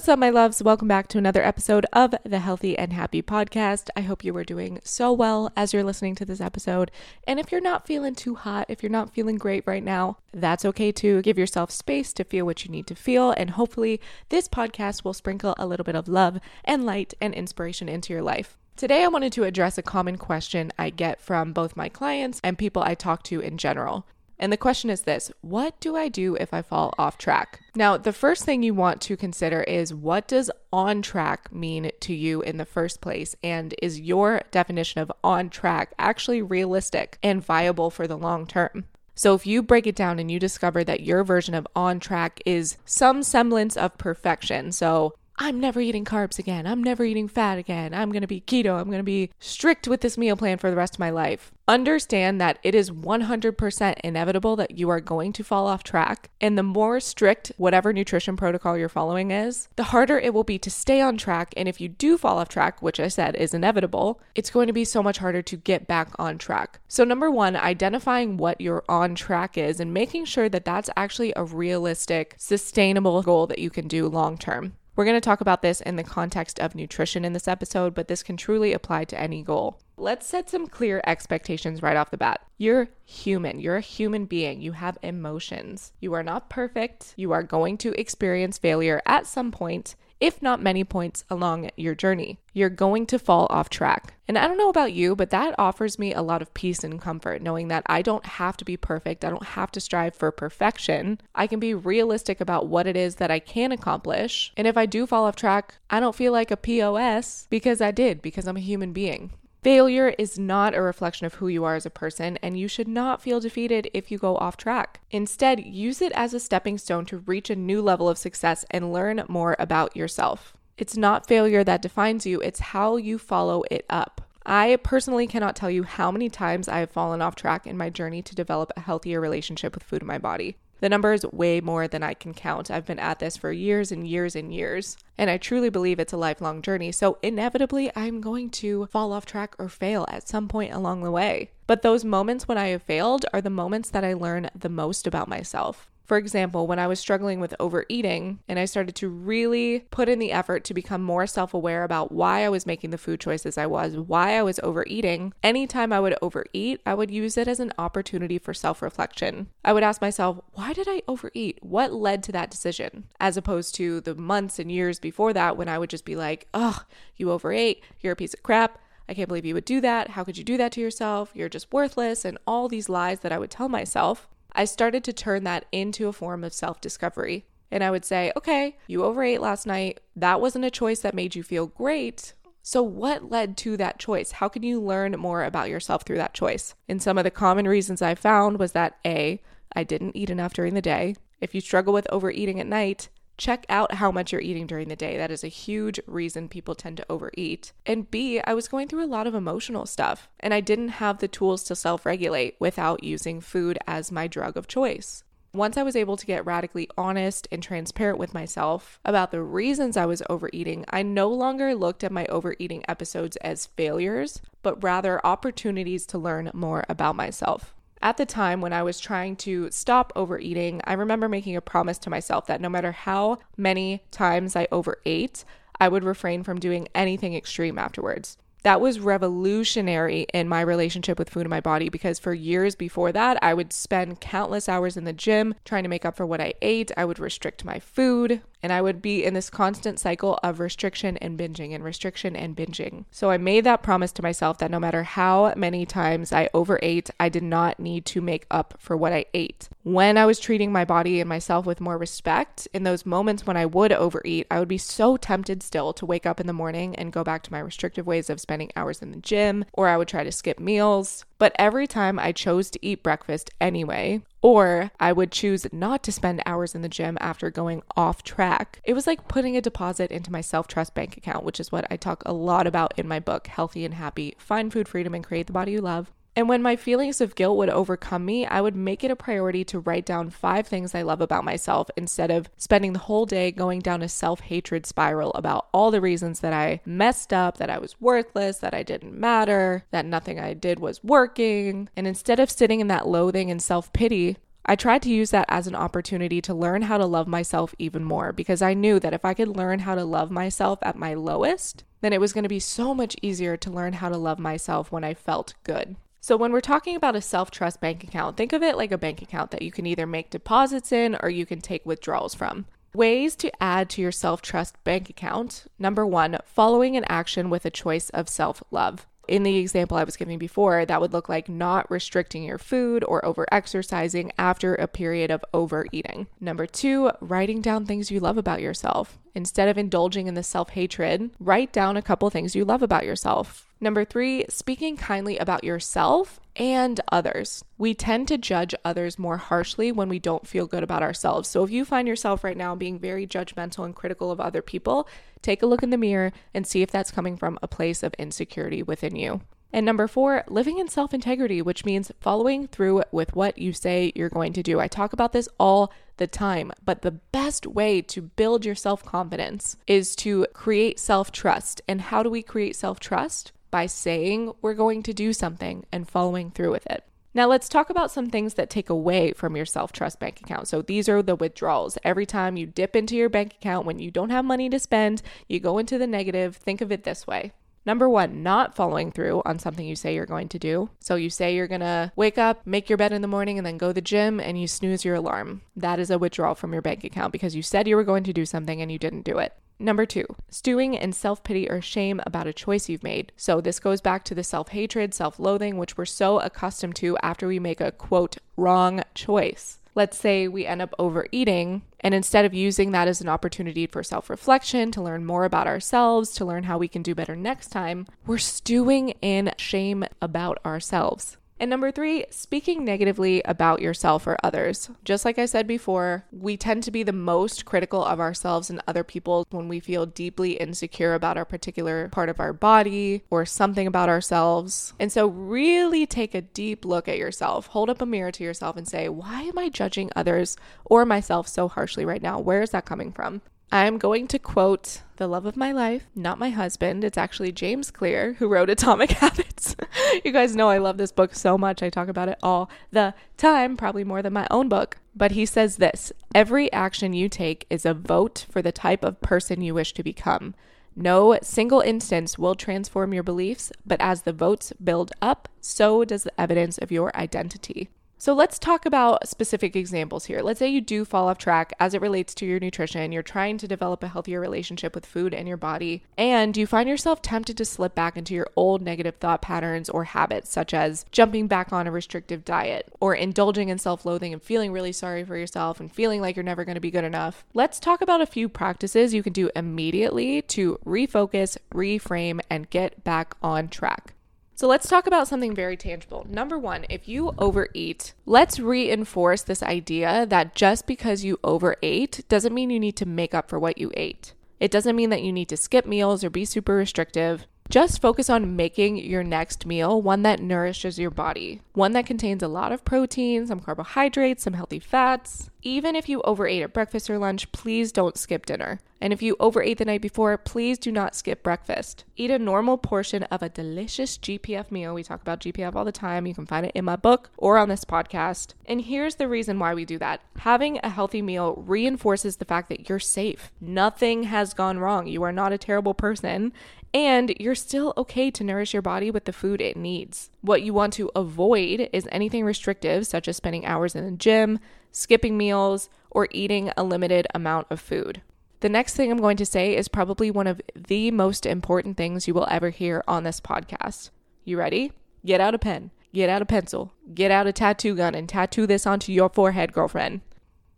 What's up, my loves? Welcome back to another episode of the Healthy and Happy Podcast. I hope you are doing so well as you're listening to this episode. And if you're not feeling too hot, if you're not feeling great right now, that's okay too. Give yourself space to feel what you need to feel. And hopefully, this podcast will sprinkle a little bit of love and light and inspiration into your life. Today, I wanted to address a common question I get from both my clients and people I talk to in general. And the question is this What do I do if I fall off track? Now, the first thing you want to consider is what does on track mean to you in the first place? And is your definition of on track actually realistic and viable for the long term? So, if you break it down and you discover that your version of on track is some semblance of perfection, so I'm never eating carbs again. I'm never eating fat again. I'm going to be keto. I'm going to be strict with this meal plan for the rest of my life. Understand that it is 100% inevitable that you are going to fall off track. And the more strict whatever nutrition protocol you're following is, the harder it will be to stay on track. And if you do fall off track, which I said is inevitable, it's going to be so much harder to get back on track. So, number one, identifying what your on track is and making sure that that's actually a realistic, sustainable goal that you can do long term. We're going to talk about this in the context of nutrition in this episode, but this can truly apply to any goal. Let's set some clear expectations right off the bat. You're human. You're a human being. You have emotions. You are not perfect. You are going to experience failure at some point if not many points along your journey. You're going to fall off track. And I don't know about you, but that offers me a lot of peace and comfort knowing that I don't have to be perfect. I don't have to strive for perfection. I can be realistic about what it is that I can accomplish. And if I do fall off track, I don't feel like a POS because I did, because I'm a human being. Failure is not a reflection of who you are as a person, and you should not feel defeated if you go off track. Instead, use it as a stepping stone to reach a new level of success and learn more about yourself. It's not failure that defines you, it's how you follow it up. I personally cannot tell you how many times I have fallen off track in my journey to develop a healthier relationship with food in my body. The number is way more than I can count. I've been at this for years and years and years, and I truly believe it's a lifelong journey. So, inevitably, I'm going to fall off track or fail at some point along the way. But those moments when I have failed are the moments that I learn the most about myself. For example, when I was struggling with overeating and I started to really put in the effort to become more self aware about why I was making the food choices I was, why I was overeating, anytime I would overeat, I would use it as an opportunity for self reflection. I would ask myself, why did I overeat? What led to that decision? As opposed to the months and years before that when I would just be like, ugh, you overate, you're a piece of crap. I can't believe you would do that. How could you do that to yourself? You're just worthless. And all these lies that I would tell myself. I started to turn that into a form of self discovery. And I would say, okay, you overate last night. That wasn't a choice that made you feel great. So, what led to that choice? How can you learn more about yourself through that choice? And some of the common reasons I found was that A, I didn't eat enough during the day. If you struggle with overeating at night, check out how much you're eating during the day. That is a huge reason people tend to overeat. And B, I was going through a lot of emotional stuff, and I didn't have the tools to self regulate without using food as my drug of choice. Once I was able to get radically honest and transparent with myself about the reasons I was overeating, I no longer looked at my overeating episodes as failures, but rather opportunities to learn more about myself. At the time when I was trying to stop overeating, I remember making a promise to myself that no matter how many times I overate, I would refrain from doing anything extreme afterwards. That was revolutionary in my relationship with food in my body because for years before that, I would spend countless hours in the gym trying to make up for what I ate. I would restrict my food. And I would be in this constant cycle of restriction and binging and restriction and binging. So I made that promise to myself that no matter how many times I overate, I did not need to make up for what I ate. When I was treating my body and myself with more respect, in those moments when I would overeat, I would be so tempted still to wake up in the morning and go back to my restrictive ways of spending hours in the gym, or I would try to skip meals. But every time I chose to eat breakfast anyway, or I would choose not to spend hours in the gym after going off track, it was like putting a deposit into my self trust bank account, which is what I talk a lot about in my book, Healthy and Happy Find Food Freedom and Create the Body You Love. And when my feelings of guilt would overcome me, I would make it a priority to write down five things I love about myself instead of spending the whole day going down a self hatred spiral about all the reasons that I messed up, that I was worthless, that I didn't matter, that nothing I did was working. And instead of sitting in that loathing and self pity, I tried to use that as an opportunity to learn how to love myself even more because I knew that if I could learn how to love myself at my lowest, then it was going to be so much easier to learn how to love myself when I felt good. So, when we're talking about a self trust bank account, think of it like a bank account that you can either make deposits in or you can take withdrawals from. Ways to add to your self trust bank account number one, following an action with a choice of self love. In the example I was giving before, that would look like not restricting your food or over exercising after a period of overeating. Number two, writing down things you love about yourself. Instead of indulging in the self hatred, write down a couple things you love about yourself. Number three, speaking kindly about yourself and others. We tend to judge others more harshly when we don't feel good about ourselves. So if you find yourself right now being very judgmental and critical of other people, take a look in the mirror and see if that's coming from a place of insecurity within you. And number four, living in self integrity, which means following through with what you say you're going to do. I talk about this all the time, but the best way to build your self confidence is to create self trust. And how do we create self trust? By saying we're going to do something and following through with it. Now, let's talk about some things that take away from your self trust bank account. So, these are the withdrawals. Every time you dip into your bank account when you don't have money to spend, you go into the negative. Think of it this way. Number one, not following through on something you say you're going to do. So, you say you're going to wake up, make your bed in the morning, and then go to the gym, and you snooze your alarm. That is a withdrawal from your bank account because you said you were going to do something and you didn't do it. Number two, stewing in self pity or shame about a choice you've made. So, this goes back to the self hatred, self loathing, which we're so accustomed to after we make a quote, wrong choice. Let's say we end up overeating, and instead of using that as an opportunity for self reflection, to learn more about ourselves, to learn how we can do better next time, we're stewing in shame about ourselves. And number three, speaking negatively about yourself or others. Just like I said before, we tend to be the most critical of ourselves and other people when we feel deeply insecure about our particular part of our body or something about ourselves. And so, really take a deep look at yourself. Hold up a mirror to yourself and say, why am I judging others or myself so harshly right now? Where is that coming from? I'm going to quote the love of my life, not my husband. It's actually James Clear who wrote Atomic Habits. you guys know I love this book so much. I talk about it all the time, probably more than my own book. But he says this every action you take is a vote for the type of person you wish to become. No single instance will transform your beliefs, but as the votes build up, so does the evidence of your identity. So let's talk about specific examples here. Let's say you do fall off track as it relates to your nutrition. You're trying to develop a healthier relationship with food and your body, and you find yourself tempted to slip back into your old negative thought patterns or habits, such as jumping back on a restrictive diet or indulging in self loathing and feeling really sorry for yourself and feeling like you're never going to be good enough. Let's talk about a few practices you can do immediately to refocus, reframe, and get back on track. So let's talk about something very tangible. Number one, if you overeat, let's reinforce this idea that just because you overate doesn't mean you need to make up for what you ate. It doesn't mean that you need to skip meals or be super restrictive. Just focus on making your next meal one that nourishes your body, one that contains a lot of protein, some carbohydrates, some healthy fats. Even if you overate at breakfast or lunch, please don't skip dinner. And if you overate the night before, please do not skip breakfast. Eat a normal portion of a delicious GPF meal. We talk about GPF all the time. You can find it in my book or on this podcast. And here's the reason why we do that having a healthy meal reinforces the fact that you're safe. Nothing has gone wrong. You are not a terrible person. And you're still okay to nourish your body with the food it needs. What you want to avoid is anything restrictive, such as spending hours in the gym, skipping meals, or eating a limited amount of food. The next thing I'm going to say is probably one of the most important things you will ever hear on this podcast. You ready? Get out a pen, get out a pencil, get out a tattoo gun, and tattoo this onto your forehead, girlfriend.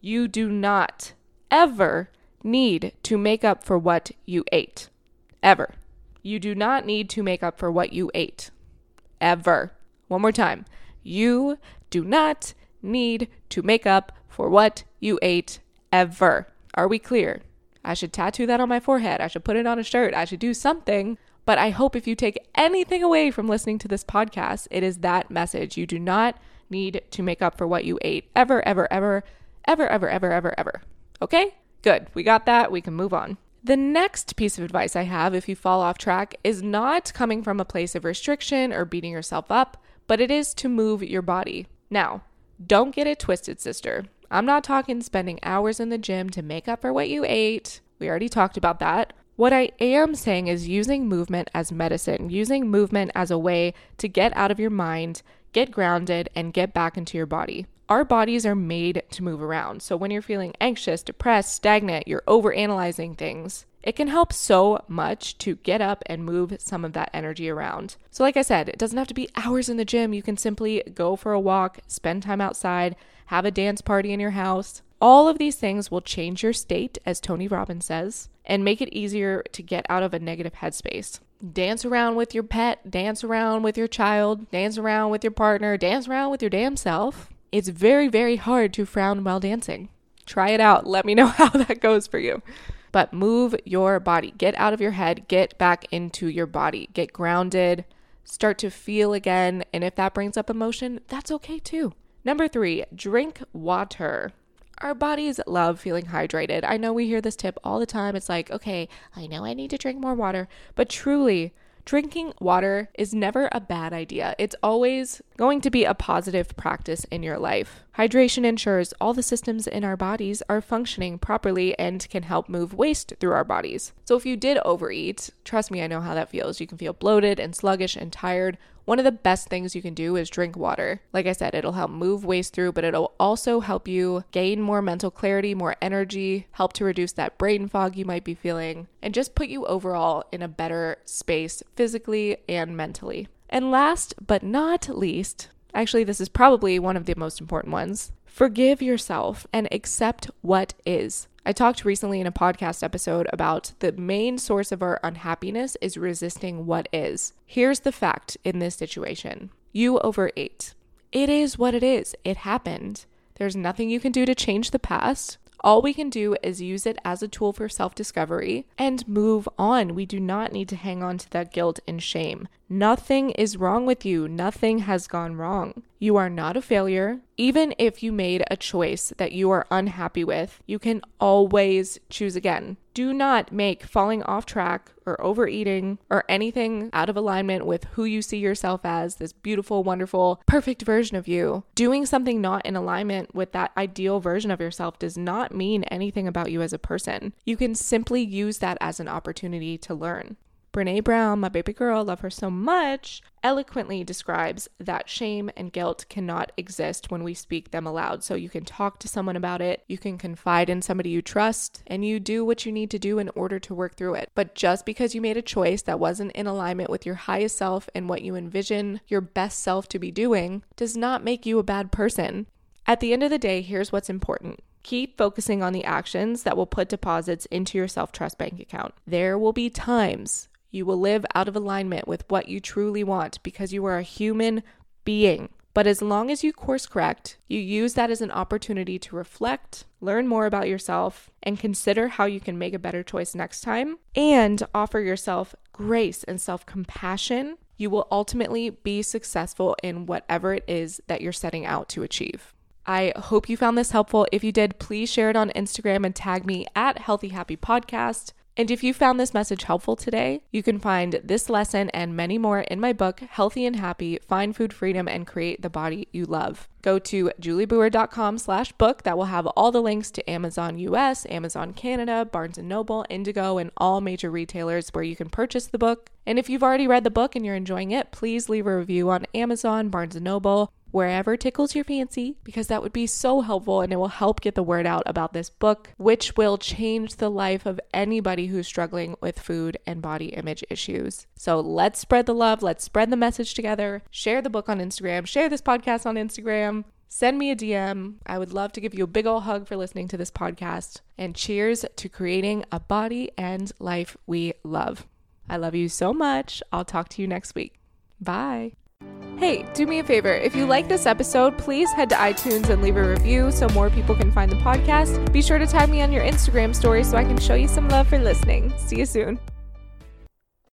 You do not ever need to make up for what you ate. Ever. You do not need to make up for what you ate. Ever. One more time. You do not need to make up for what you ate ever. Are we clear? I should tattoo that on my forehead. I should put it on a shirt. I should do something. But I hope if you take anything away from listening to this podcast, it is that message. You do not need to make up for what you ate ever, ever, ever, ever, ever, ever, ever, ever. Okay? Good. We got that. We can move on. The next piece of advice I have if you fall off track is not coming from a place of restriction or beating yourself up, but it is to move your body. Now, don't get it twisted, sister. I'm not talking spending hours in the gym to make up for what you ate. We already talked about that. What I am saying is using movement as medicine, using movement as a way to get out of your mind, get grounded, and get back into your body. Our bodies are made to move around. So when you're feeling anxious, depressed, stagnant, you're overanalyzing things, it can help so much to get up and move some of that energy around. So, like I said, it doesn't have to be hours in the gym. You can simply go for a walk, spend time outside, have a dance party in your house. All of these things will change your state, as Tony Robbins says, and make it easier to get out of a negative headspace. Dance around with your pet, dance around with your child, dance around with your partner, dance around with your damn self. It's very, very hard to frown while dancing. Try it out. Let me know how that goes for you. But move your body. Get out of your head. Get back into your body. Get grounded. Start to feel again. And if that brings up emotion, that's okay too. Number three, drink water. Our bodies love feeling hydrated. I know we hear this tip all the time. It's like, okay, I know I need to drink more water, but truly, Drinking water is never a bad idea. It's always going to be a positive practice in your life. Hydration ensures all the systems in our bodies are functioning properly and can help move waste through our bodies. So, if you did overeat, trust me, I know how that feels. You can feel bloated and sluggish and tired one of the best things you can do is drink water. Like I said, it'll help move waste through, but it'll also help you gain more mental clarity, more energy, help to reduce that brain fog you might be feeling, and just put you overall in a better space physically and mentally. And last but not least, actually, this is probably one of the most important ones forgive yourself and accept what is. I talked recently in a podcast episode about the main source of our unhappiness is resisting what is. Here's the fact in this situation you overate. It is what it is, it happened. There's nothing you can do to change the past. All we can do is use it as a tool for self discovery and move on. We do not need to hang on to that guilt and shame. Nothing is wrong with you. Nothing has gone wrong. You are not a failure. Even if you made a choice that you are unhappy with, you can always choose again. Do not make falling off track or overeating or anything out of alignment with who you see yourself as this beautiful, wonderful, perfect version of you. Doing something not in alignment with that ideal version of yourself does not mean anything about you as a person. You can simply use that as an opportunity to learn. Brene Brown, my baby girl, love her so much, eloquently describes that shame and guilt cannot exist when we speak them aloud. So you can talk to someone about it, you can confide in somebody you trust, and you do what you need to do in order to work through it. But just because you made a choice that wasn't in alignment with your highest self and what you envision your best self to be doing does not make you a bad person. At the end of the day, here's what's important. Keep focusing on the actions that will put deposits into your self trust bank account. There will be times you will live out of alignment with what you truly want because you are a human being. But as long as you course correct, you use that as an opportunity to reflect, learn more about yourself, and consider how you can make a better choice next time, and offer yourself grace and self compassion, you will ultimately be successful in whatever it is that you're setting out to achieve. I hope you found this helpful. If you did, please share it on Instagram and tag me at Healthy Happy Podcast. And if you found this message helpful today, you can find this lesson and many more in my book, Healthy and Happy, Find Food Freedom and Create the Body You Love. Go to juliebauer.com slash book. That will have all the links to Amazon US, Amazon Canada, Barnes & Noble, Indigo, and all major retailers where you can purchase the book. And if you've already read the book and you're enjoying it, please leave a review on Amazon, Barnes & Noble, wherever tickles your fancy, because that would be so helpful and it will help get the word out about this book, which will change the life of anybody who's struggling with food and body image issues. So let's spread the love, let's spread the message together, share the book on Instagram, share this podcast on Instagram. Send me a DM. I would love to give you a big ol' hug for listening to this podcast. And cheers to creating a body and life we love. I love you so much. I'll talk to you next week. Bye. Hey, do me a favor. If you like this episode, please head to iTunes and leave a review so more people can find the podcast. Be sure to tag me on your Instagram story so I can show you some love for listening. See you soon.